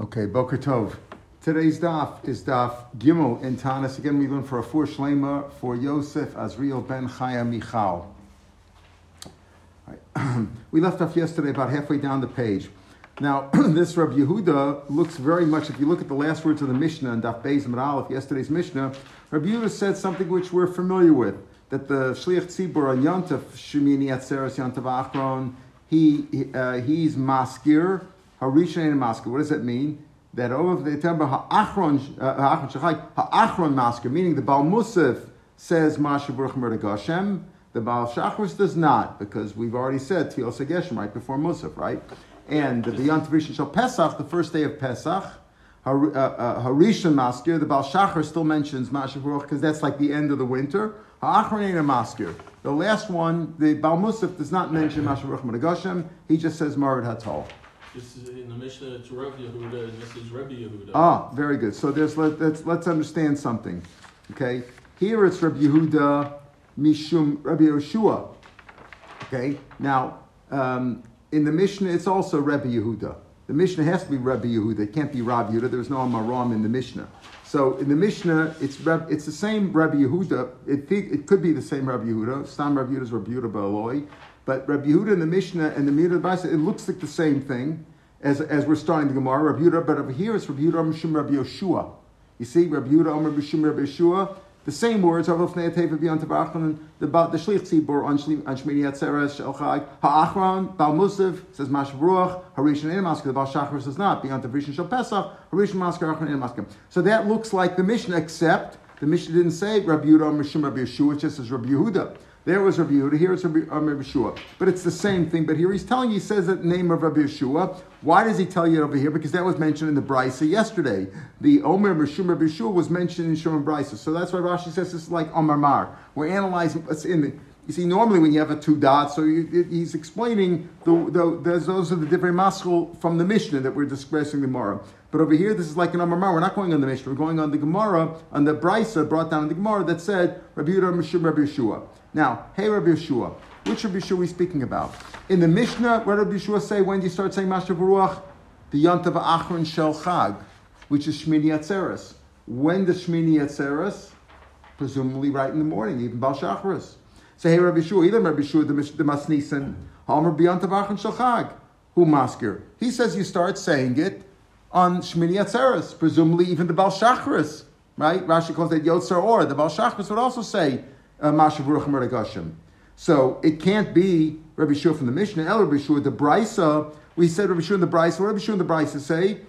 Okay, Boker Tov. Today's daf is daf Gimel in Taanis. Again, we learn for a four shlema for Yosef Azriel ben Chaya Michal. Right. we left off yesterday about halfway down the page. Now, this Rabbi Yehuda looks very much, if you look at the last words of the Mishnah and Daf Beis Aleph, yesterday's Mishnah, Rabbi Yehuda said something which we're familiar with, that the Shliach Tzibur on Yontav Shemini Atzeres Yontav Achron, he, uh, he's maskir, Harishan and maskir. What does that mean? That over the temple ha'achron ha'achron maskir, meaning the Baal Musaf says Masha Baruch Hashem, the Baal Shachris does not, because we've already said Tiyos Geshem right before Musaf, right? And the Yom Rishon Shal Pesach, the first day of Pesach, uh, uh, Harishan Maskir, the Baal Shachar still mentions Masha because that's like the end of the winter. Ha'achronin Maskir. The last one, the Baal Musaf does not mention Masha Baruch. He just says Marid Hatol. In the Mishnah, it's Yehuda, this is Rabbi Yehuda. Ah, very good. So there's let, us let's understand something. Okay, here it's Rabbi Yehuda Mishum Rabbi Yeshua. Okay, now um, in the Mishnah it's also Rabbi Yehuda. The Mishnah has to be Rabbi Yehuda. It can't be Rav Yehuda. There's no Amaram in the Mishnah. So in the Mishnah, it's Reb, it's the same Rabbi Yehuda. It, it could be the same Rabbi Yehuda. Stam Rabbi Yehuda is Rabbi Yehuda Ba'aloi. But Rabbi Yehuda in the Mishnah and the Midah Baisa, it looks like the same thing as, as we're starting the Gemara. Rabbi Yehuda, but over here it's Rabbi Yehuda Mishum Rabbi Yoshua. You see, Rabbi Yehuda Omer Mishum Rabbi Yoshua, the same words, the the the Shlich Tzibur on Shmini Atzeres Shelchag, Ha'achron, Bal Musav says Mash Ruach, Harishan in Maskah, the Bal Shachar says not, beyond the Rishon Shel Pesach, Harishan Maskah, Achron in Maskah. So that looks like the Mishnah, except the Mishnah didn't say Rabbi Yehuda Mishum Rabbi Yeshua, it just says Rabbi Yehuda. There was Rabbi Yehuda, here it's Rabbi, um, Rabbi Yeshua. But it's the same thing. But here he's telling you, he says the name of Rabbi Yeshua. Why does he tell you over here? Because that was mentioned in the Brisa yesterday. The Omer Meshum Rabbi Yeshua was mentioned in Shimon Brisa. So that's why Rashi says this is like Omer Mar. We're analyzing what's in the. You see, normally when you have a two dots, so you, he's explaining the, the, those are the different maskul from the Mishnah that we're discussing the Gemara. But over here, this is like an Amar We're not going on the Mishnah. We're going on the Gemara, on the Brisa brought down in the Gemara that said Rabbi Yehuda Meshum Rabbi Yeshua. Now, hey Rabbi Yeshua, which Rabbi Yeshua are we speaking about? In the Mishnah, what Rabbi Yeshua say when do you start saying Masha Baruch? The Yantav Achron Shel Chag, which is Shmini Atzeres. When does Shmini Atzeres? Presumably right in the morning, even Bal Shacharis. So hey Rabbi Yeshua, either Rabbi Yeshua the, the Masnisen, Homer B'Yantav Achron Shel who Maskir. He says you start saying it on Shmini Atzeres, presumably even the Bal Shacharis, right? Rashi calls that Yotzer Or. The Bal Shacharis would also say uh, Masha Baruch So it can't be Rabbi Shua from the Mishnah, El Rabbi Shua, the Brisa. We said Rabbi Shua in the Brisa. What Rabbi Shua in the Brisa say?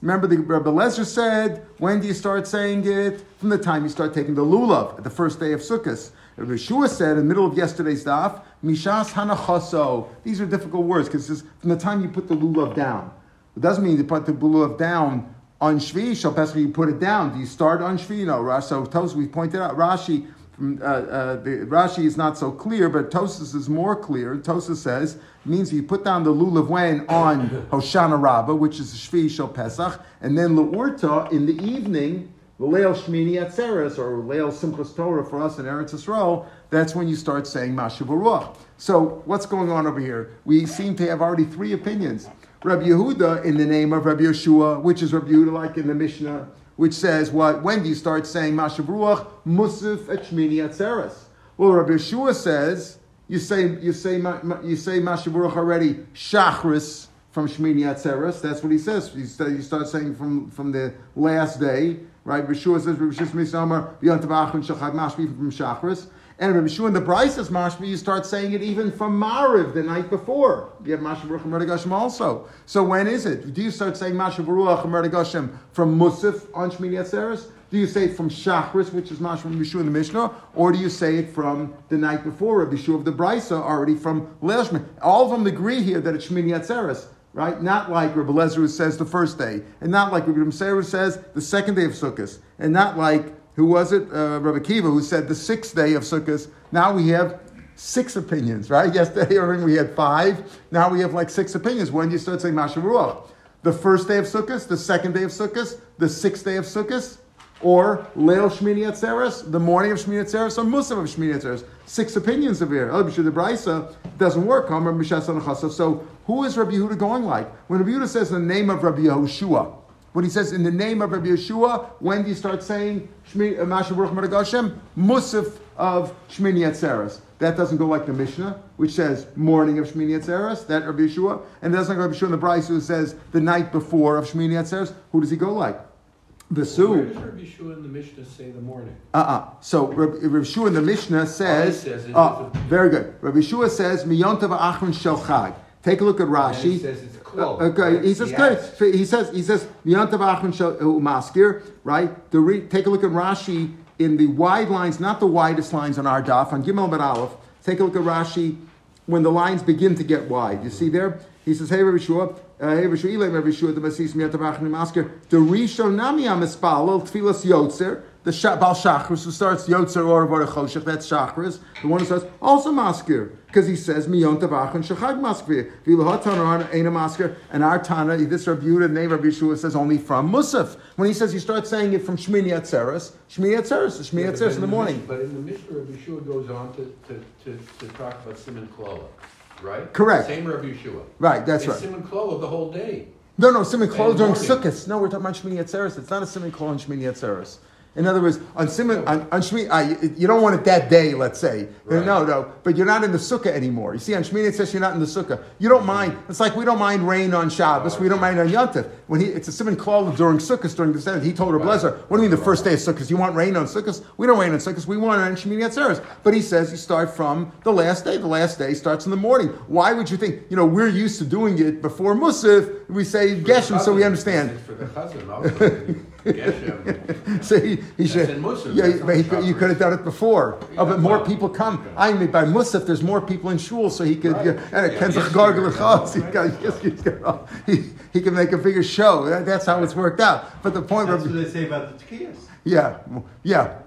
Remember, the Rabbi Lezer said, when do you start saying it? From the time you start taking the lulav, at the first day of Sukkot. Rabbi Shua said in the middle of yesterday's daf, Mishas Hanachaso. These are difficult words because from the time you put the lulav down. It doesn't mean you put the lulav down on Shvi, Shal Pesach, you put it down. Do you start on Shvi? No, so Tos, we pointed out, Rashi, from, uh, uh, the, Rashi is not so clear, but Tosis is more clear. Tosis says means you put down the lulav when on Hoshana Rabbah, which is Shvi Shel Pesach, and then Leurta in the evening, Leil Shmini Atzeres or Leil Simchas Torah for us in Eretz Yisrael. That's when you start saying Mashu Baruch. So what's going on over here? We seem to have already three opinions. Rabbi Yehuda in the name of Rabbi Yeshua, which is Rabbi Yehuda like in the Mishnah which says what? When do you start saying Mashav Ruach, Musaf et Shmini Atzeres? Well, Rabbi Yeshua says, you say, you say, you say Mashav Ruach already, Shachris from Shmini Atzeres. That's what he says. You, start, you start saying from, from the last day, right? Yeshua says, Rabbi Yeshua Misamar, Yontav Achon Shachag Mashvi from Shachris. And Rabbi Shua in the Brisa's mashma, you start saying it even from Mariv the night before. You have Masha Baruch Hashem also. So when is it? Do you start saying Masha Baruch Hashem from Musaf on Shmini Atzeres? Do you say it from Shachris, which is Masha from Yeshua in the Mishnah, or do you say it from the night before, Rabbi Shua of the Brisa, already from Leil All of them agree here that it's Shmini Atzeres right? Not like Rabbi Lezer says the first day, and not like Rabbi Meser says the second day of Sukkot, and not like who was it? Uh, Rabbi Akiva, who said the sixth day of Sukkot. Now we have six opinions, right? Yesterday we had five. Now we have like six opinions. When do you start saying Masha Ruach? The first day of Sukkot, the second day of Sukkot, the sixth day of Sukkot, or Leil Shmini Atzeres, the morning of Shmini Atzeres, or Musaf of Shmini Atzeres. Six opinions of here. Oh, the Brisa doesn't work. So who is Rabbi Yehuda going like? When Rabbi Yehuda says the name of Rabbi Yehoshua, When he says in the name of Rabbi Yeshua, when do you start saying Shmi- uh, Hashem? Musaf of Shmini Atzeres. That doesn't go like the Mishnah, which says morning of Shmini Atzeres, that Rabbi Yeshua. And it doesn't go like Rabbi Yeshua in the Brisa who says the night before of Shmini Atzeres. Who does he go like? The Where does Rabbi Shua in the Mishnah say the morning? Uh-uh. So Rabbi Rabbi Yeshua in the Mishnah says, says uh, very good. Rabbi Yeshua says, Miyontav Achron Shel Chag. Take a look at Rashi. he says it's close. Uh, okay, he says good. asked. He says he says Miyantav Achron Shel Umaskir, right? The re, take a look at Rashi in the wide lines, not the widest lines on our daf on Gimel Ben Aleph. Take a look at Rashi when the lines begin to get wide. You see there? He says, "Hey, Rabbi Shua, Eh, hey, Rabbi Shua, Ilay, Rabbi Shua, the Masis Miyantav Achron Umaskir, the Rishon Nami Amispalel Tfilas Yotzer." The Bal Shachris who starts Yotzer or Choshech, that's Shachris. The one who says also Maskir, because he says Miyon Tavach and Shachag Maskir. Vilahat Tana Aina Maskir, and our Tana, this Rabbi Yehuda, name Rabbi Yeshua says only from Musaf. When he says he starts saying it from Shmini Atzeres, Shmini Atzeres, Shmini Atzeres in the morning. But in the Mishnah, Rabbi Shua goes on to, to, to, to talk about Simon Klola, right? Correct. Same Rabbi Shua. Right, that's it's right. Simon Klola the whole day. No, no, Simon Kol during. Sukkot. No, we're talking about Shmini Atzeres. It's not a Simon Kol on Shmini Atzeres. In other words, on Simon, on, on Shmini, uh, you don't want it that day, let's say. Right. No, no, but you're not in the Sukkah anymore. You see, on Shmini it says you're not in the Sukkah. You don't mind. It's like we don't mind rain on Shabbos. We don't mind on Yontif. When he, it's a Simon Kol during Sukkot, during the Sabbath. He told Reb Right. What do you mean the first day of Sukkot? You want rain on Sukkot? We don't rain on Sukkot. We want it on Shmini Atzeres. But he says you start from the last day. The last day starts in the morning. Why would you think, you know, we're used to doing it before Musaf. We say Geshem, so we understand. It's for the Chazan also. Geshem. So he, he should, yeah, but he, you could have done it before. Oh, but more well, people come. I mean, by Musaf, there's more people in shul, so he could. Right. Yeah, and Yeah, can yes, gargle you're the right. chutz. He he, can make a bigger show. That- that's how it's worked out. But the point, That's of, what they say about the tequilas. yeah, yeah,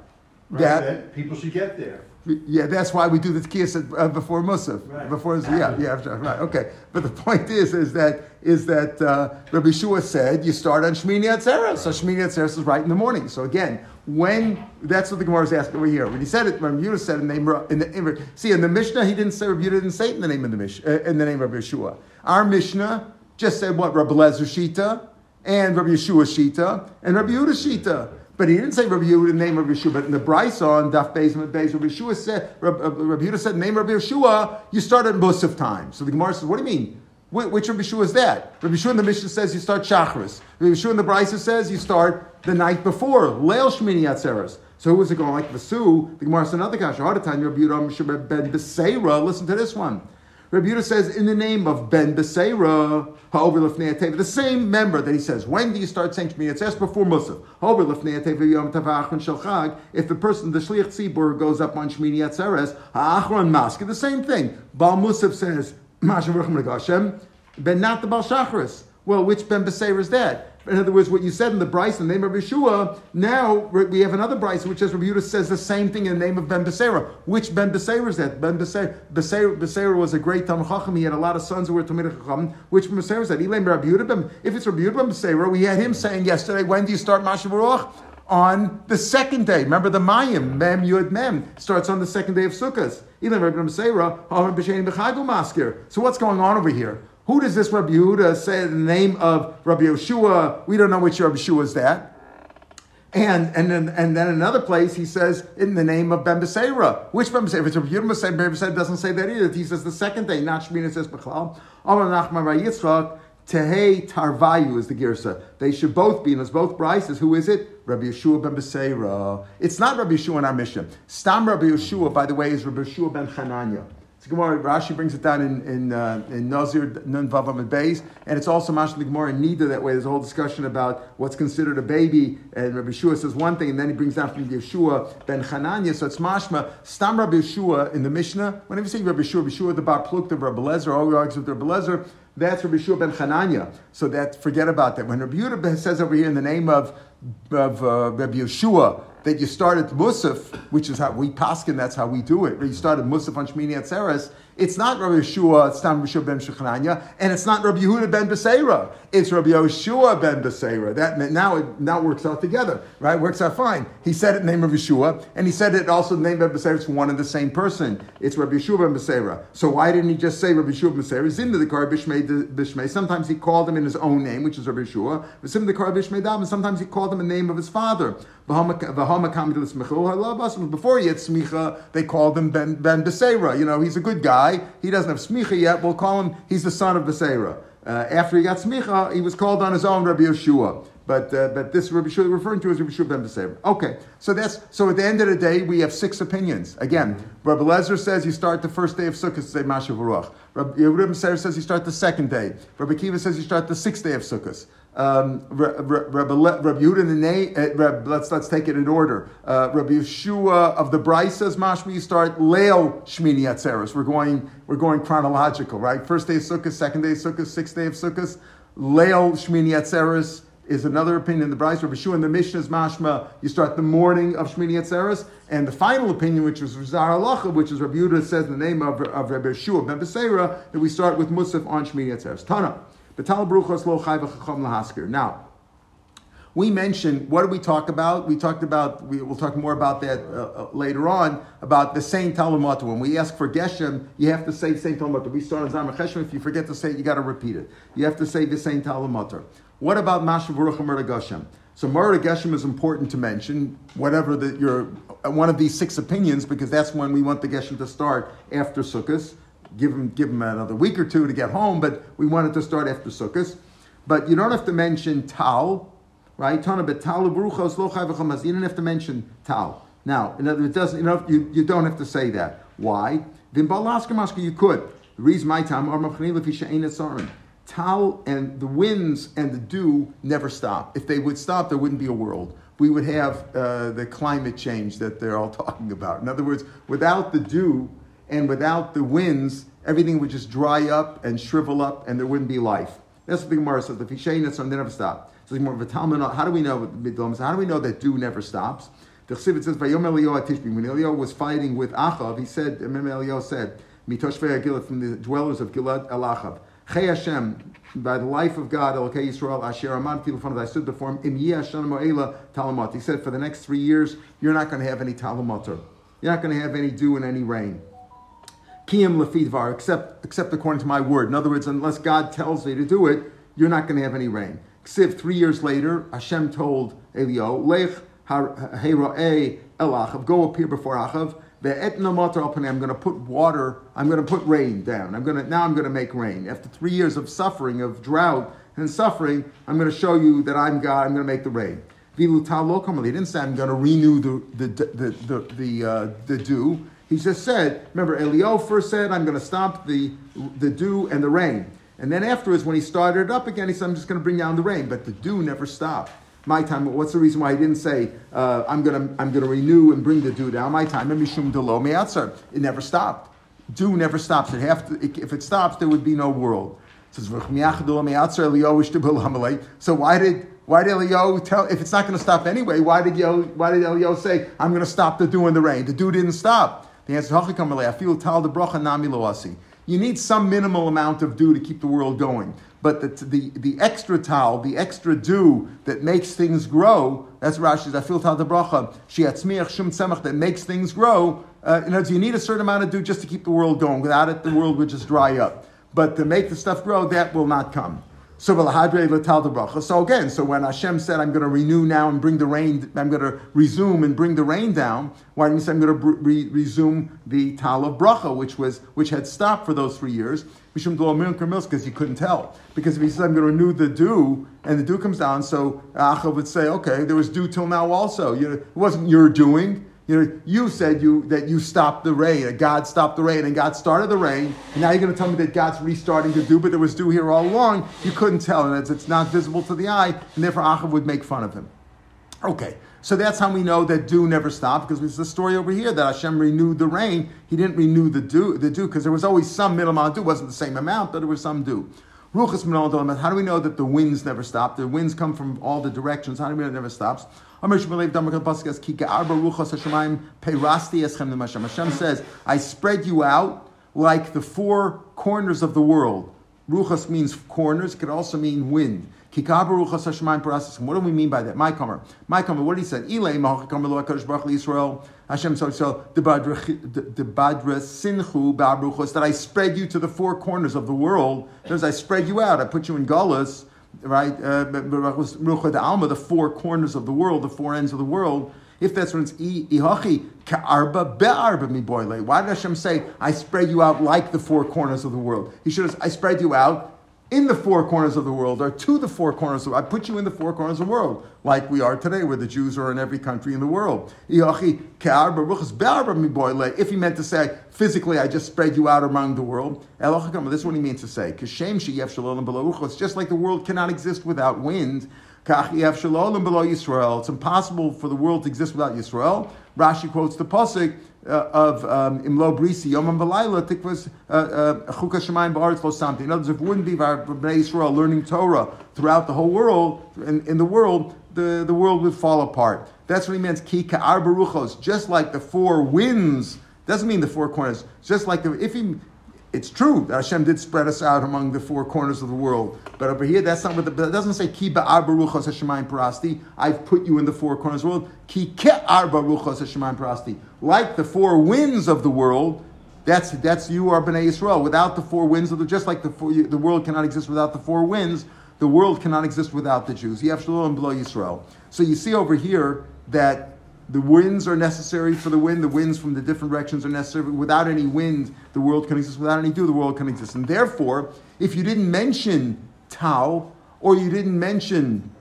Right? that. That people should get there. Yeah, that's why we do the tkiyas uh, before Musaf. Right. Before, yeah, yeah, right, okay. But the point is, is that is that uh, Rabbi Shua said you start on Shmini Atzeres. So Shmini Atzeres is right in the morning. So again, when that's what the Gemara is asking over here. When he said it, when Yehuda said in the name in the in, see in the Mishnah, he didn't say Rabbi didn't say it in the name of the Mish, uh, in the name of Rabbi Yeshua. Our Mishnah just said what Rabbi Lezer Shita and Rabbi Yeshua Shita and Rabbi Yehuda Shita. But he didn't say Rabbi Yehuda name of Yeshua. But in the Brisa on Daf Beis Beis, Rabbi Yeshua said, uh, Rabbi Yehuda said, name of Yeshua, you start at Musaf time. So the Gemara says, what do you mean? Wh- Which Rabbi Yeshua is that? Rabbi Yeshua in the Mishnah says you start Shachris. Rabbi Yeshua in the Brisa says you start the night before, Leil Shmini Atzeres. So who is it going like Vasu? The Gemara says another kasha. Hadatan Rabbi Yehuda Ben Beseira. Listen to this one. Rabbi Yehuda says, in the name of Ben Beseira, Ha'over the same member that he says, when do you start saying Shmini? Says before Musaf. Ha'over Lefnei Yom If the person, the Shliach Tzibur, goes up on Shmini Atzeres, Ha'achron Maske, the same thing. Baal Musaf says, Masha Baruch Ben not the Baal Shachris. Well, which Ben Beseira is that? In other words, what you said in the Brisa in the name of Yeshua, now we have another Brisa which says Rabbi says the same thing in the name of Ben Beseira. Which Ben Beseira is that? Ben Beseira, Beseira was a great Talmud Chacham. He had a lot of sons who were Talmud Chacham. Which Ben Beseira is that? Elam Rabbi If it's Rabbi Ben Beseira, we had him saying yesterday, when do you start Masha Baruch? On the second day. Remember the Mayim, Mem Yud Mem, starts on the second day of Sukkot. So what's going on over here? Who does this Rabbi Yehuda say in the name of Rabbi Yeshua? We don't know which Rabbi Yeshua is that. And and then and then another place he says in the name of Ben Beseira. Which Ben Beseira? If it's Rabbi Yehuda Ben doesn't say that either. He says the second day, not Shmina says Bechlal. Amar Nachman Yitzchak. Tehei Tarvayu is the girsa. They should both be, and it's both Brisas. Who is it? Rabbi Yeshua ben Beseira. It's not Rabbi Yeshua in our Mishnah. Stam Rabbi Yeshua, by the way, is Rabbi Yeshua ben Chananya. It's Gemara. Rashi brings it down in in, uh, in Nazir Nun Vavam and Beis, and it's also Mashal Gemara in Nida that way. There's a whole discussion about what's considered a baby, and Rabbi Yeshua says one thing, and then he brings down from Yeshua ben Chananya. So it's Mashma Stam Rabbi Yeshua in the Mishnah. Whenever you say Rabbi Yeshua, Rabbi Yeshua the Bar Pluk, the Rabbi Lezer, all argues with Rabbi Lezer. That's Rabbi Yeshua ben Chananya. So that forget about that. When Rabbi Yehuda says over here in the name of of uh, Rabbi Yeshua that you started Musaf, which is how we paskin, that's how we do it. You started Musaf on Shmini Atzeres. It's not Rabbi Yeshua, it's not Rabbi Yeshua ben Shechananya, and it's not Rabbi Yehuda ben Beseira. It's Rabbi Yeshua ben Beseira. That now it now works out together, right? Works out fine. He said it in the name of Yeshua, and he said it also in the name of Beseira. It's one and the same person. It's Rabbi Yeshua ben Beseira. So why didn't he just say Rabbi Yeshua ben Beseira? Zimna the Kar Bishmei. Sometimes he called him in his own name, which is Rabbi Yeshua. Zimna the Kar Bishmei Dam, and sometimes he called him in the name of his father. Before he had smicha, they called him Ben Ben Beseira. You know, he's a good guy. He doesn't have smicha yet. We'll call him. He's the son of Beseira. Uh, after he got smicha, he was called on his own Rabbi Yeshua. But uh, but this Rabbi Yeshua referring to as Rabbi Yeshua ben Beseira. Okay, so that's so at the end of the day we have six opinions. Again, Rabbi Lezer says you start the first day of Sukkot say Mashav Ruach. Rabbi Yehuda says you start the second day. Rabbi Akiva says you start the sixth day of Sukkot. Um, Rabbi, Yehuda uh, let's let's take it in order. Uh, Rabbi Yeshua of the says Mashmi you start Leil Shmini Atzeres. We're going we're going chronological, right? First day of Sukkot, second day of Sukkot, sixth day of Sukkot. Leil Shmini Atzeres is another opinion. The Brisa Rabbi Yeshua in the Mishnah is Mashma. You start the morning of Shmini Atzeres, and the final opinion, which is Zar Halacha, which is Rabbi Yehuda says in the name of, of Rabbi Yeshua ben Beseira, that we start with Musaf on Shmini Atzeres. Tana. Now, we mentioned, what did we talk about? We talked about, we, will talk more about that uh, uh, later on, about the same Talmud. When we ask for Geshem, you have to say the same Talmud. We start on Zamar Cheshem. If you forget to say it, you got to repeat it. You have to say the same Talmud. What about Mashav Ruach Geshem? So Murder Geshem is important to mention, whatever the, your, one of these six opinions, because that's when we want the Geshem to start after Sukkot give him give him another week or two to get home, but we wanted to start after Sukkot. But you don't have to mention Tal, right? You don't have to mention Tal. Now, in other words, doesn't, you, know, you, you don't have to say that. Why? Then you could. The reason my time Tal and the winds and the dew never stop. If they would stop, there wouldn't be a world. We would have uh, the climate change that they're all talking about. In other words, without the dew, and without the winds, everything would just dry up and shrivel up, and there wouldn't be life. That's what the Gemara says. The fishayin so they never stop. So. How do we know? How do we know that dew never stops? The Chassid says, "Vayom Eliyahu Tishbi." When Eliyahu was fighting with Achav, he said, "Remember Eliyahu said, Mitoshvei Gilad from the dwellers of Gilad El Achav." Hashem, by the life of God, Elokei Yisrael, Asher Amanti L'fanav, I stood before him. Im Hashem Mo'ela Talamot. He said, for the next three years, you're not going to have any Talamot. You're not going to have any dew and any rain. Kiyam lefidvar, except except according to my word. In other words, unless God tells me to do it, you're not going to have any rain. Ksiv, three years later, Hashem told Elio, Lech Heroe Elachav, go appear before Achav. I'm going to put water. I'm going to put rain down. I'm going to now. I'm going to make rain. After three years of suffering, of drought and suffering, I'm going to show you that I'm God. I'm going to make the rain. He didn't say I'm going to renew the the the the, the, uh, the dew. He just said, remember, Elio first said, I'm going to stop the, the dew and the rain. And then afterwards, when he started it up again, he said, I'm just going to bring down the rain. But the dew never stopped. My time, what's the reason why he didn't say, uh, I'm going to I'm gonna renew and bring the dew down? My time, it never stopped. Dew never stops. It have to, if it stops, there would be no world. So why did why did Elio tell if it's not going to stop anyway? Why did Elio, why did Elio say I'm going to stop the dew and the rain? The dew didn't stop. The answer is. You need some minimal amount of dew to keep the world going. But the, the, the extra tal, the extra dew that makes things grow, that's Rashi's I feel tal the bracha, shiatzmiach shum tzemach, that makes things grow. Uh, in other words, you need a certain amount of dew just to keep the world going. Without it, the world would just dry up. But to make the stuff grow, that will not come. So again, so when Hashem said, "I'm going to renew now and bring the rain," I'm going to resume and bring the rain down. Why didn't he say, "I'm going to re- resume the tal of bracha," which was which had stopped for those three years? Because you couldn't tell. Because if he says, "I'm going to renew the dew," and the dew comes down, so Acha would say, "Okay, there was dew till now also. It wasn't your doing." You know, you said you that you stopped the rain, that God stopped the rain, and God started the rain, and now you're going to tell me that God's restarting to do, but there was dew here all along. You couldn't tell, and it's, it's not visible to the eye, and therefore Achav would make fun of him. Okay, so that's how we know that dew never stopped, because there's a story over here that Hashem renewed the rain. He didn't renew the dew, the dew, because there was always some of dew. It wasn't the same amount, but there was some dew. How do we know that the winds never stop? The winds come from all the directions. How do we know it never stops? Hashem says, I spread you out like the four corners of the world. Ruchas means corners, could also mean wind. Ruchas. What do we mean by that? My comer. My comer, what did he say? Hashem so so that I spread you to the four corners of the world. Because I spread you out. I put you in Gullus, right? Uh, the four corners of the world, the four ends of the world. If that's what it's ihachi ka'arba be'arba mi boile. Why did Hashem say, I spread you out like the four corners of the world? He should have, I spread you out in the four corners of the world or to the four corners of. I put you in the four corners of the world, like we are today, where the Jews are in every country in the world. If he meant to say, physically, I just spread you out among the world, this is what he means to say. It's just like the world cannot exist without wind. It's impossible for the world to exist without Yisrael. Rashi quotes the pasuk uh, of um, Imlo Brisi Yom Balayla Tikvas uh, uh, Shemayim Ba'aretz Lo Samti. In other words, if it wouldn't be for Bnei Yisrael learning Torah throughout the whole world, in, in the world, the, the world would fall apart. That's what he means. Ki Ka'ar Baruchos, just like the four winds. Doesn't mean the four corners. Just like the if he it's true that Hashem did spread us out among the four corners of the world. But over here, that's not what the, it doesn't say, Ki baruchos Hashemayim parasti. I've put you in the four corners of the world. Ki ke'ar baruchos Hashemayim parasti. Like the four winds of the world, that's, that's you are Bnei Yisrael. Without the four winds of the, just like the, four, the world cannot exist without the four winds, the world cannot exist without the Jews. Have Shalom below Yisrael. So you see over here that the winds are necessary for the wind. The winds from the different directions are necessary. Without any wind, the world can exist. Without any dew, the world can exist. And therefore, if you didn't mention Tau, or you didn't mention,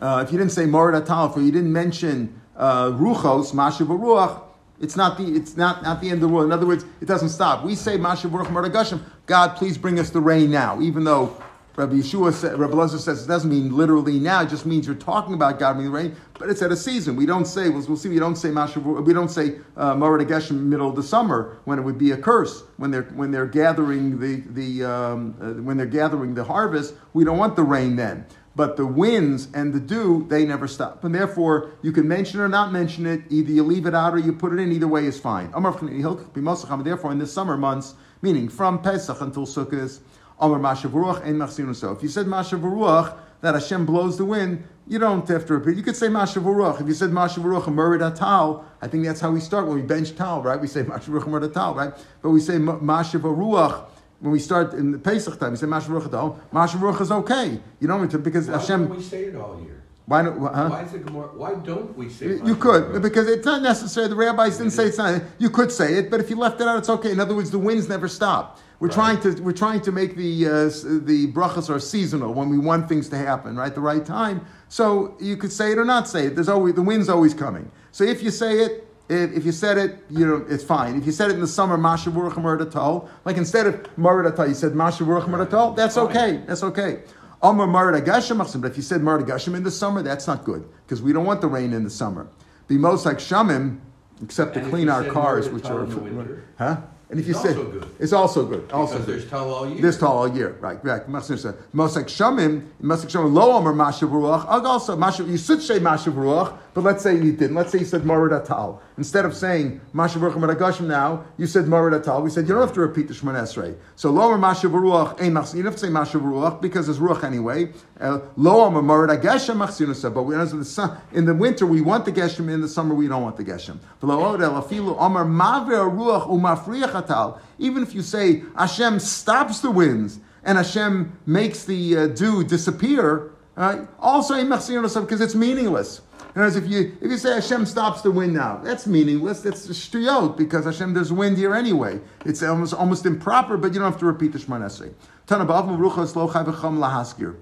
uh, if you didn't say Morid Tau, or you didn't mention uh, Ruchos, Mashiv Ruach, it's not the it's not, not the end of the world. In other words, it doesn't stop. We say Mashiv Ruach Mordagashim, God, please bring us the rain now, even though Rabbi Yeshua, said, Rabbi Lezer says it doesn't mean literally now; it just means you're talking about God bringing the rain. But it's at a season. We don't say. We'll, we'll see. We don't say Mashav, We don't say uh, Morid Geshem middle of the summer when it would be a curse when they're when they're gathering the the um, uh, when they're gathering the harvest. We don't want the rain then. But the winds and the dew, they never stop. And therefore, you can mention or not mention it. Either you leave it out or you put it in. Either way is fine. Therefore, in the summer months, meaning from Pesach until Sukkot, Amar Mashavuruach and Machsinu. So if you said Mashavuruach, that Hashem blows the wind, you don't have to repeat. You could say Mashavuruach. If you said Mashavuruach and Murid Atal, I think that's how we start when we bench Tal, right? We say Mashavuruach and Murid Atal, right? But we say Mashavuruach when we start in the Pesach time, we say Mashavuruach Atal. Mashavuruach is okay. You don't need to, because Why Hashem. don't we say it all year? Why don't, huh? Why, is it more, why don't we say it? You could, because it's not necessary. The rabbis didn't say it's not. You could say it, but if you left it out, it's okay. In other words, the winds never stop. We're Right. trying to we're trying to make the uh, the brachas are seasonal when we want things to happen right the right time. So you could say it or not say it. There's always the wind's always coming. So if you say it. If, if you said it, you know it's fine. If you said it in the summer, Masha Baruch Murdatol, like instead of Murdatol, you said Masha Baruch Murdatol, that's okay. That's okay. Amar Marad but if you said Marad in the summer, that's not good because we don't want the rain in the summer. Be most like Shamim, except to clean our cars, which are in the winter, huh? And if you it's say also good. it's also good, also Because good. there's tall all year. This tall all year, right? Right. Machsim said most like Shamim, like Shamim lo Mashav Ruach. Also, Mashav, you should say Mashav Ruach, but let's say you didn't. Let's say you said Marad Atal instead of saying Mashav Ruach Marad Agashim. Now you said Marad Atal. We said you don't have to repeat the Shemon Esrei. So lo Amar Mashav Ruach ain't You don't have to say Mashav Ruach because it's Ruach anyway. Uh, Lo Amar Marad Agashim Machsim But we in the sun, in the winter we want the Geshem. In the summer we don't want the Geshem. Even if you say Hashem stops the winds and Hashem makes the uh, dew disappear, uh, also because it's meaningless. Words, if you if you say Hashem stops the wind now, that's meaningless. That's striyot because Hashem there's wind here anyway. It's almost almost improper, but you don't have to repeat the Shemon Esrei. Tanabav Ruchas Lo Chai V'Cham Lahaskir.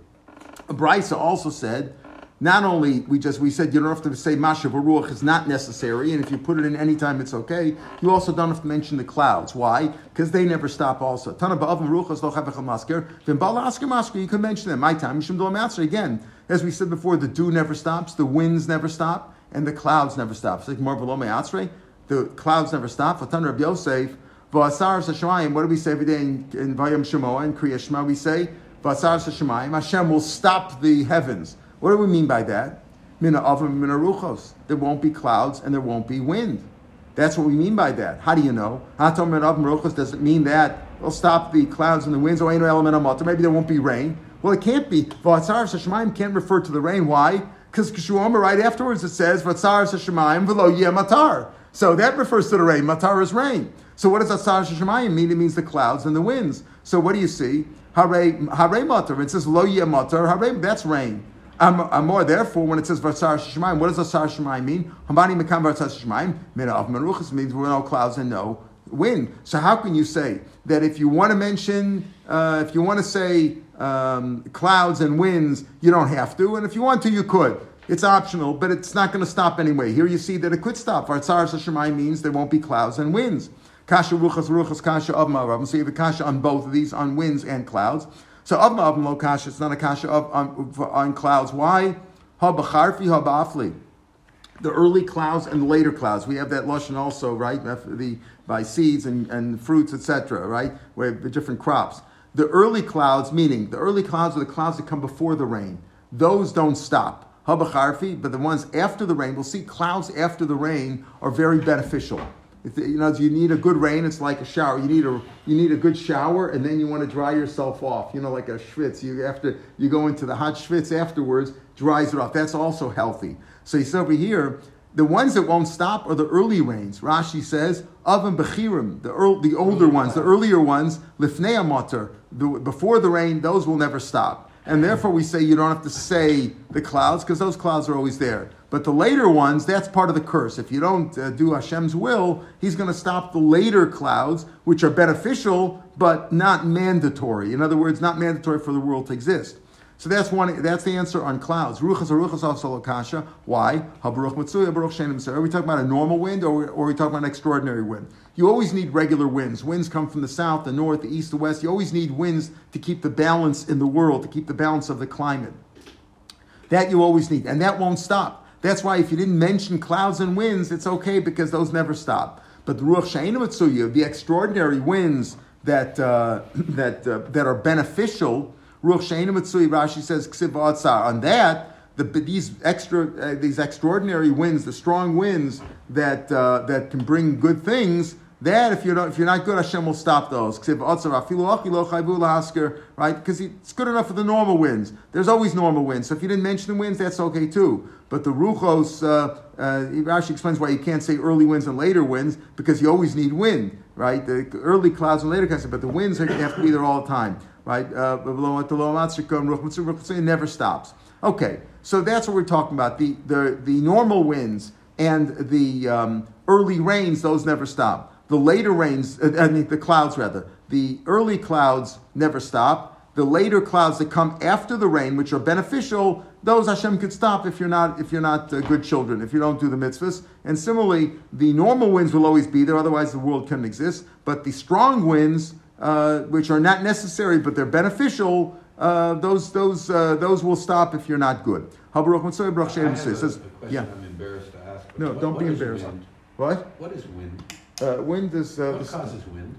Brisa also said, not only we just we said you don't have to say Masha Baruch is not necessary, and if you put it in any time it's okay. You also don't have to mention the clouds. Why? Because they never stop. Also, Tana ba'av Ruchas lo masker. Then ba'alasker masker. You can mention them. My time Mishum do again. As we said before, the dew never stops, the winds never stop, and the clouds never stop. It's like more below Atzrei. The clouds never stop. Vatan Reb Yosef. V'asar Sashamayim. What do we say every day in, in Vayam Shemoah and Kriya Shema? We say V'asar Sashamayim. Hashem will stop the heavens. What do we mean by that? Mina avim mina ruchos. There won't be clouds and there won't be wind. That's what we mean by that. How do you know? Hatom and Avim Rochos doesn't mean that they'll stop the clouds and the winds. Or. Maybe there won't be rain. Well, it can't be. Vatzar Shemaim can't refer to the rain. Why? Because Kishuama right afterwards it says Vatzar Shemaim velo matar. So that refers to the rain. Matar is rain. So what does Atzar Shemayim mean? It means the clouds and the winds. So what do you see? Hare, hare matar. It says lo yeh matar. Hare, that's rain. Amor, therefore, when it says Vatsar Shemaim, what does Vatsar Shemaim mean? Hambani Mekam Vatsar Shemaim, Mina of Meruchas means we're no clouds and no wind. So how can you say that if you want to mention, uh, if you want to say um, clouds and winds, you don't have to, and if you want to, you could. It's optional, but it's not going to stop anyway. Here you see that it could stop. Vatsar Shemaim means there won't be clouds and winds. Kasha ruchas ruchas kasha of ma'arav. So you have a kasha on both of these, on winds and clouds. So of ma'av lo kasha, it's not a kasha of on, on clouds. Why? Ha b'charfi ha ba'afli. The early clouds and the later clouds. We have that lashon also, right? The by seeds and, and fruits, etc. Right? Where the different crops. The early clouds, meaning the early clouds are the clouds that come before the rain. Those don't stop. Habacharfi, but the ones after the rain, we'll see clouds after the rain are very beneficial. If, you know, you need a good rain, it's like a shower. You need a you need a good shower, and then you want to dry yourself off. You know, like a schwitz. You after you go into the hot schwitz afterwards, dries it off. That's also healthy. So you see over here, the ones that won't stop are the early rains. Rashi says, Avim Bechirim, the, the older ones, the earlier ones, Lifnei Amater, before the rain, those will never stop. And therefore we say you don't have to say the clouds, because those clouds are always there. But the later ones, that's part of the curse. If you don't uh, do Hashem's will, He's going to stop the later clouds, which are beneficial but not mandatory. In other words, not mandatory for the world to exist. So that's one. That's the answer on clouds. Ruchas ruchas also kasha. Why? Habaruch mitzuya baruch shenim Are we talking about a normal wind or, or are we talking about an extraordinary wind? You always need regular winds. Winds come from the south, the north, the east, the west. You always need winds to keep the balance in the world, to keep the balance of the climate. That you always need, and that won't stop. That's why if you didn't mention clouds and winds, it's okay because those never stop. But the Ruach Sha'inu the extraordinary winds that, uh, that, uh, that are beneficial, Ruach Sha'inu Rashi says, on that, the, these extra, uh, these extraordinary winds, the strong winds that, uh, that can bring good things, that if you're not if you're not good, Hashem will stop those. Right? Because it's good enough for the normal winds. There's always normal winds. So if you didn't mention the winds, that's okay too. But the ruchos, uh, uh, Rashi explains why you can't say early winds and later winds because you always need wind, right? The early clouds and later clouds, but the winds have to be there all the time, right? Uh, it never stops. Okay, so that's what we're talking about. The the the normal winds and the um, early rains; those never stop. The later rains, uh, I mean the clouds rather, the early clouds never stop. The later clouds that come after the rain, which are beneficial, those Hashem could stop if you're not if you're not uh, good children, if you don't do the mitzvahs. And similarly, the normal winds will always be there, otherwise the world couldn't exist. But the strong winds, uh, which are not necessary but they're beneficial, uh, those those uh, those will stop if you're not good. I have a, a question yeah. I'm embarrassed to ask. No, what, don't what be embarrassed. Wind? What? What is wind? Uh, wind is. Uh, what causes wind?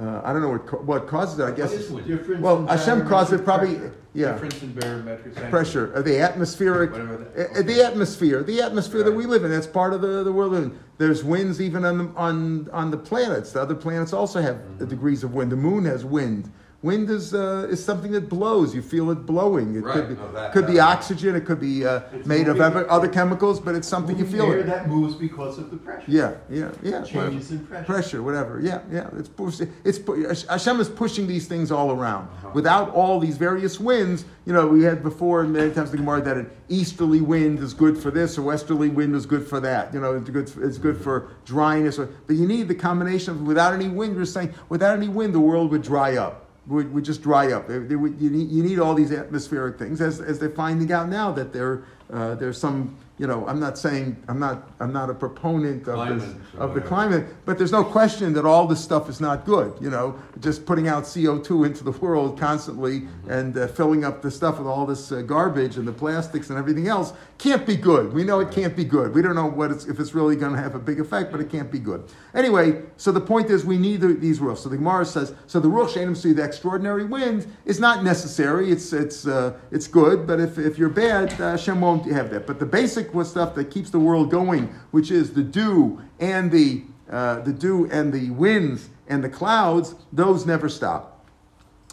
Uh, I don't know what what causes it. I guess. What is wind? Difference Well, in Hashem causes it probably. pressure. Yeah. Difference in barometric Pressure, uh, the atmospheric, Whatever that- uh, okay. the atmosphere, the atmosphere that we live in. That's part of the, the world. And there's winds even on the, on on the planets. The other planets also have Mm-hmm. degrees of wind. The moon has wind. Wind is uh, is something that blows. You feel it blowing. It Right. could be Oh, that- could be that- oxygen. It could be uh, made of moving. other, other chemicals, but it's something you feel Air it. that moves because of the pressure. Yeah, yeah, yeah. whatever. Changes in pressure. pressure, whatever. Yeah, yeah. It's pushing. it's Hashem is pushing these things all around. Without all these various winds, you know, we had before many times the Gemara that an easterly wind is good for this, or westerly wind is good for that. You know, it's good. It's good for dryness. Or, but you need the combination of without any wind. You're saying without any wind, the world would dry up. Would, would just dry up. They- they would- you, need, you need all these atmospheric things, as, as they're finding out now that there uh, there's some. You know, I'm not saying I'm not I'm not a proponent of Climate or of the climate, but there's no question that all this stuff is not good. You know, just putting out CO2 into the world constantly and uh, filling up the stuff with all this uh, garbage and the plastics and everything else can't be good. We know it can't be good. We don't know what it's, if it's really going to have a big effect, but it can't be good. Anyway, so the point is we need the, these rules. So the Gemara says, so the rule shenim see the extraordinary wind is not necessary. It's it's uh, it's good, but if, if you're bad, uh, Hashem won't have that. But the basic stuff that keeps the world going, which is the dew and the uh, the dew and the winds and the clouds, those never stop.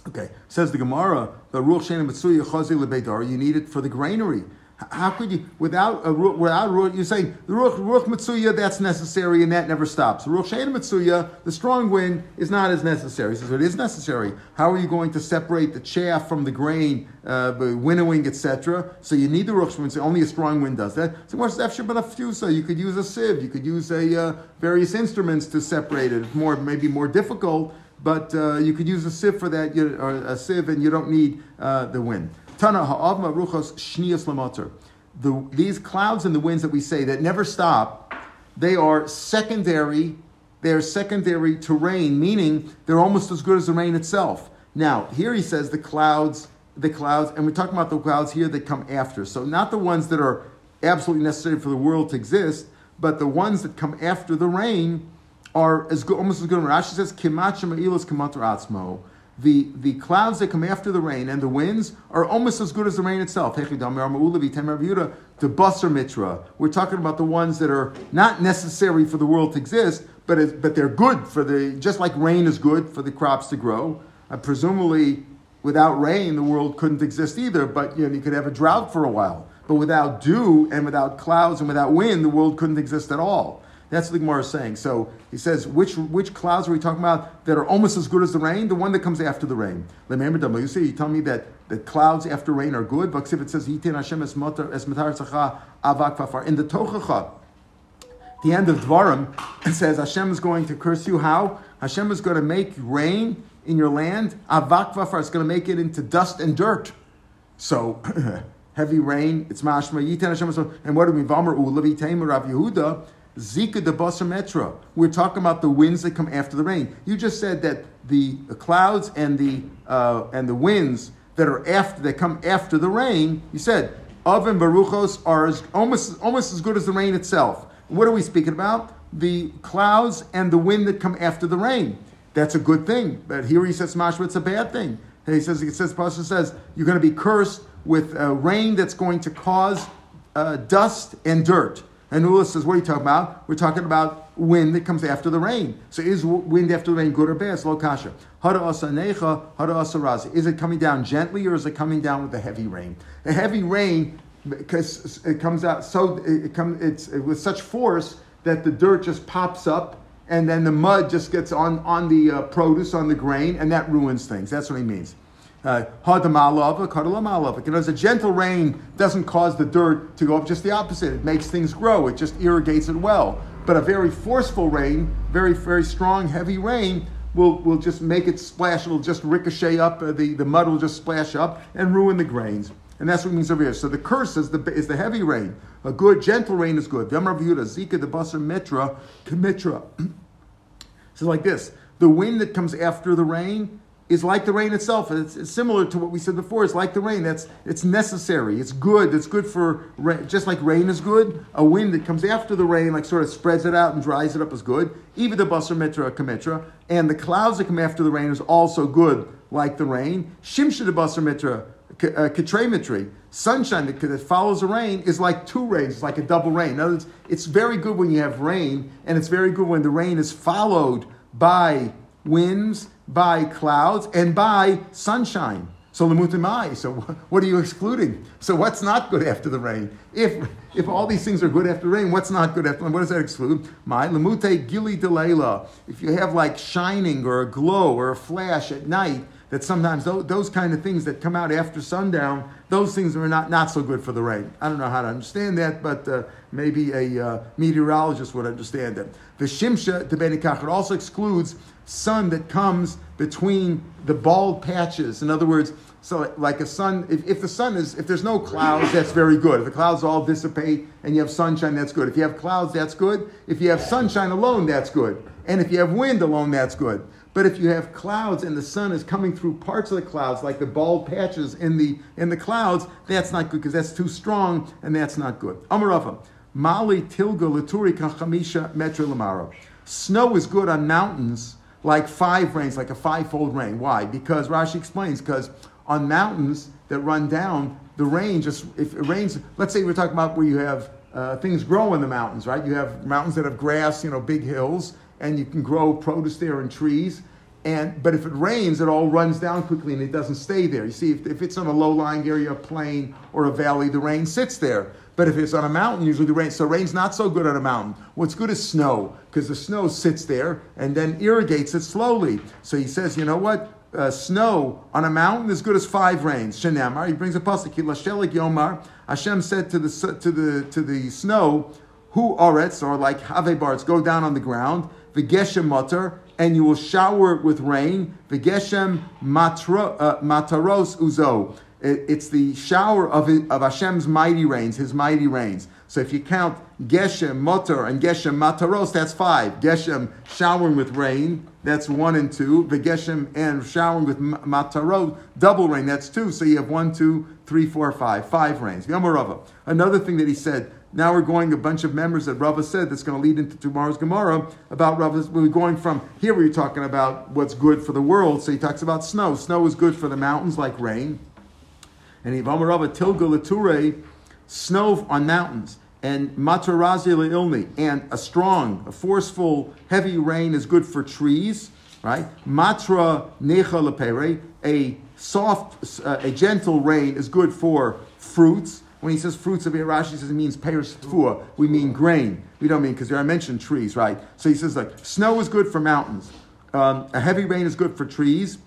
Okay, says the Gemara, the Ruach Shena Mitsuya Chazi Lebedar, you need it for the granary. How could you, without a without a Ruach, you're saying the Ruach, Ruach Mitsuya, that's necessary and that never stops. Ruach Shena Mitsuya, the strong wind, is not as necessary. Says it is necessary. How are you going to separate the chaff from the grain, uh, winnowing, etc.? So you need the Ruach Mitsuya, only a strong wind does that. So what's Efshir B'Naftusa? You could use a sieve, you could use a, uh, various instruments to separate it. More, maybe more difficult but uh, you could use a sieve for that, or a sieve, and you don't need uh, the wind. Tana lamater. The, these clouds and the winds that we say that never stop, they are secondary. They're secondary to rain, meaning they're almost as good as the rain itself. Now, here he says the clouds, the clouds, and we're talking about the clouds here that come after. So not the ones that are absolutely necessary for the world to exist, but the ones that come after the rain are as good, almost as good. Rashi says, "Kimat shema'ilas kamatar atzmo." The, the clouds that come after the rain and the winds are almost as good as the rain itself. The basar mitra. We're talking about the ones that are not necessary for the world to exist, but but they're good for the just like rain is good for the crops to grow. Uh, presumably, without rain, the world couldn't exist either. But you know, you could have a drought for a while. But without dew and without clouds and without wind, the world couldn't exist at all. That's what the Gemara is saying. So he says, which which clouds are we talking about that are almost as good as the rain? The one that comes after the rain. You say you tell me that the clouds after rain are good. But if it says Hashem avak in the Tochacha, the end of Dvarim, it says Hashem is going to curse you. How? Hashem is going to make rain in your land. Avak. It's going to make it into dust and dirt. So. Heavy rain, it's mashma, yitan Hashem, and what do we, Vamar Ulavi Tamer Rav Yehuda, Zika de Basar Metra. We're talking about the winds that come after the rain. You just said that the, the clouds and the uh, and the winds that are after that come after the rain. You said oven baruchos are as, almost almost as good as the rain itself. What are we speaking about? The clouds and the wind that come after the rain. That's a good thing. But here he says mashma, it's a bad thing. And he says it says Pasha says you're going to be cursed with uh, rain that's going to cause uh, dust and dirt. And Ula says, what are you talking about? We're talking about wind that comes after the rain. So is wind after the rain good or bad? It's low kasha. Hara asanecha, hara asarazi. Is it coming down gently or is it coming down with a heavy rain? A heavy rain, because it comes out so, it comes, it's with such force that the dirt just pops up and then the mud just gets on, on the uh, produce, on the grain, and that ruins things. That's what he means. Uh, because a gentle rain doesn't cause the dirt to go up, just the opposite. It makes things grow, it just irrigates it well. But a very forceful rain, very, very strong, heavy rain, will, will just make it splash, it'll just ricochet up, uh, the, the mud will just splash up and ruin the grains. And that's what it means over here. So the curse is the, is the heavy rain. A good, gentle rain is good. Zika the basar mitra, mitra. So like this the wind that comes after the rain is like the rain itself. It's, it's, similar to what we said before. It's like the rain. That's it's necessary. It's good. It's good for rain. just like rain is good. A wind that comes after the rain, like sort of spreads it out and dries it up, is good. Even the basar metra kametra, and the clouds that come after the rain is also good, like the rain. Shimsha the basar metra uh, katremetry. Sunshine that, that follows the rain is like two rains, it's like a double rain. In other words, it's very good when you have rain, and it's very good when the rain is followed by winds by clouds and by sunshine. So lemutimai. So what are you excluding? So what's not good after the rain? If if all these things are good after rain, what's not good after? What does that exclude? My lemute gili delayla. If you have like shining or a glow or a flash at night, that sometimes those, those kind of things that come out after sundown, those things are not, not so good for the rain. I don't know how to understand that, but uh, maybe a uh, meteorologist would understand it. The shimsha the benikach it also excludes sun that comes between the bald patches. In other words, so like a sun, if, if the sun is, if there's no clouds, that's very good. If the clouds all dissipate and you have sunshine, that's good. If you have clouds, that's good. If you have sunshine alone, that's good. And if you have wind alone, that's good. But if you have clouds and the sun is coming through parts of the clouds, like the bald patches in the in the clouds, that's not good because that's too strong and that's not good. Amarafa, Mali tilga laturi kachamisha metra lamaro. Snow is good on mountains like five rains, like a five-fold rain. Why? Because Rashi explains, because on mountains that run down, the rain just, if it rains, let's say we're talking about where you have uh, things grow in the mountains, right? You have mountains that have grass, you know, big hills, and you can grow produce there and trees. And, but if it rains, it all runs down quickly and it doesn't stay there. You see, if, if it's on a low-lying area, a plain or a valley, the rain sits there. But if it's on a mountain, usually the rain, so rain's not so good on a mountain. What's good is snow, because the snow sits there and then irrigates it slowly. So he says, you know what? Uh, snow on a mountain is good as five rains. Shenamar, he brings a pasuk. Lashelik Yomar, Hashem said to the to the to the snow, "Who aretz or like have barts go down on the ground, v'geshem mutter, and you will shower it with rain. V'geshem uh, mataros uzo." It- It's the shower of, of Hashem's mighty rains, His mighty rains. So if you count Geshem, Motor, and Geshem Mataros, that's five. Geshem showering with rain, that's one and two. The Geshem and showering with Mataros, double rain, that's two. So you have one, two, three, four, five. Five rains. Yom Rava. Another thing that he said, now we're going a bunch of members that Rava said that's going to lead into tomorrow's Gemara about Rava's. We're going from here, we're talking about what's good for the world. So he talks about snow. Snow is good for the mountains like rain. And Ivamarava Tilga Lature, snow on mountains, and Matarazi Ilni, and a strong, a forceful, heavy rain is good for trees, right? Matra Necha Lepere, a soft, uh, a gentle rain is good for fruits. When he says fruits of Rashi says it means pears tfua. We mean grain. We don't mean because I mentioned trees, right? So he says like snow is good for mountains. Um, a heavy rain is good for trees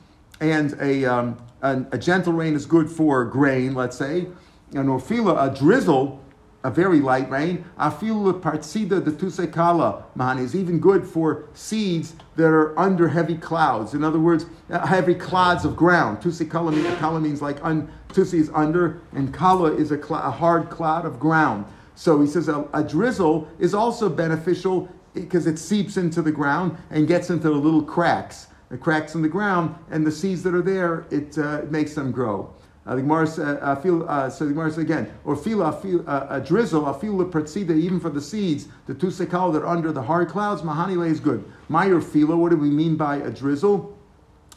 and a, um, an- a gentle rain is good for grain, let's say. An orfila, a drizzle, a very light rain. Afila partsida de tusekala mahani is even good for seeds that are under heavy clouds. In other words, uh, heavy clods of ground. Tusekala means, means like un, tusi is under, and kala is a, cl- a hard cloud of ground. So he says a, a drizzle is also beneficial because it seeps into the ground and gets into the little cracks the cracks in the ground, and the seeds that are there, it uh, makes them grow. Uh, the Gemara uh, feel, uh, so the Gemara again, or feel, uh, feel uh, a drizzle, a feel pratsida, even for the seeds, the two sekal that are under the hard clouds, mahanile is good. Meyer fila, what do we mean by a drizzle?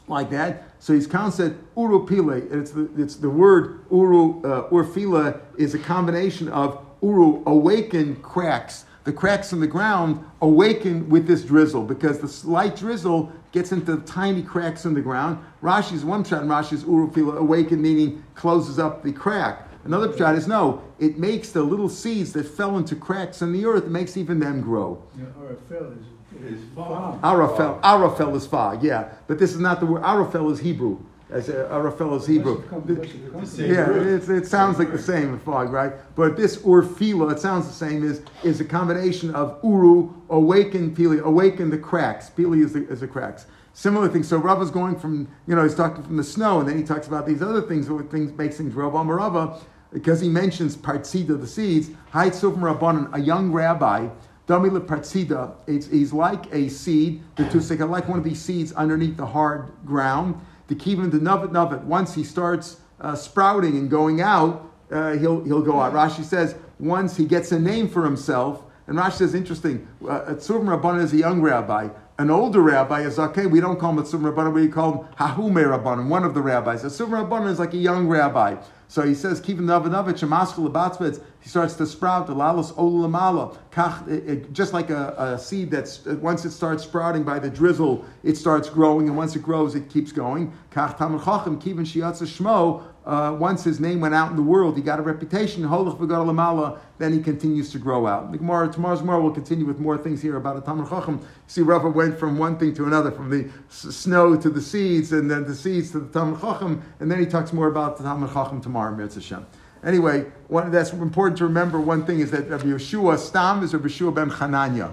Like that. So he's said uru pile. It's the, it's the word uru, uh, urfila is a combination of uru, awaken cracks. The cracks in the ground awaken with this drizzle because the slight drizzle gets into the tiny cracks in the ground. Rashi's one shot in Rashi's urufila awaken meaning closes up the crack. Another shot is no, it makes the little seeds that fell into cracks in the earth, it makes even them grow. Yeah, Arafel is, Is fog. Arafel, Arafel is far, yeah, but this is not the word. Arafel is Hebrew. As uh, Arafel is Hebrew. Where's it come- where's it the Yeah, it's, it sounds like the same in fog, right? But this orfila, it sounds the same, is, is a combination of uru, awaken pili, awaken the cracks. Pili is the, is the cracks. Similar thing. So Rava's going from, you know, he's talking from the snow, and then he talks about these other things, what things makes things Rav Amarava, because he mentions partsida, the seeds. Hayt Sufim Rabbanan, a young rabbi, Damila partsida, it's, he's like a seed, the tusika, like one of these seeds underneath the hard ground. The kivim, the navet navet, once he starts uh, sprouting and going out, uh, he'll, he'll go out. Rashi says, once he gets a name for himself, and Rashi says, interesting, uh, Tzuvim Rabbanan is a young rabbi. An older rabbi is okay. We don't call him a Tzuvim Rabbanan, we call him Hahume Rabbanan, one of the rabbis. A Tzuvim Rabbanan is like a young rabbi. So he says, Kivim Navanovich, Amaskal Abatzvitz, he starts to sprout, the Lalos Olamala, Kach, just like a, seed that's, uh, once it starts sprouting by the drizzle, it starts growing, and once it grows, it keeps going. Kach Tamar Chacham, Kivin Shiatza Shmo, uh, once his name went out in the world, he got a reputation. Holach v'gadol lamala. Then he continues to grow out. Gemara, tomorrow's Gemara will continue with more things here about a Talmud Chacham. See, Rava went from one thing to another, from the snow to the seeds, and then the seeds to the Talmud Chacham, and then he talks more about the Talmud Chacham tomorrow, Mirz Hashem. Anyway, one, that's important to remember. One thing is that Rabbi Yeshua Stam is Rabbi Yeshua ben Chananya.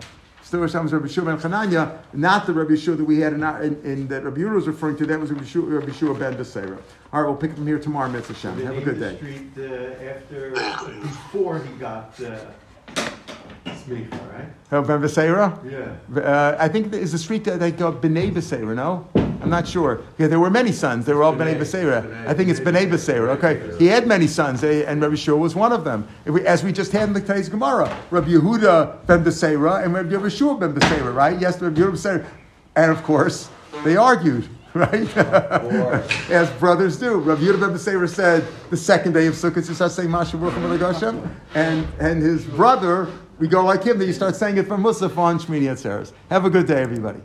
Still is Rabbi Yeshua ben Chananya, not the Rabbi Yeshua that we had in, our, in, in that Rabbi Yehuda was referring to. That was Rabbi Yeshua, Rabbi Yeshua ben Beseira. All right, we'll pick it from here tomorrow, Mirz Hashem. Have a good day. Street uh, after, before he got uh, Smicha, right? Oh, ben Beseira? Yeah. Uh, I think is the street that they go Bnei Beseira, no? I'm not sure. Yeah, there were many sons. They were all Beseira. Bnei, I think it's Beseira. Beseira. Okay. He had many sons, eh, and Rabbi Shua was one of them. As we just had in the today's Gemara, Rabbi Yehuda ben Beseira and Rabbi Yeshua ben Beseira, right? Yes, Rabbi Yehuda Beseira. And of course, they argued, right? As brothers do. Rabbi Yehuda ben Beseira said the second day of Sukkot, you start saying Masha Baruch Hu Hashem, and and his brother we go like him, then you start saying it from Musaf on Shmini Atzeres. Have a good day, everybody.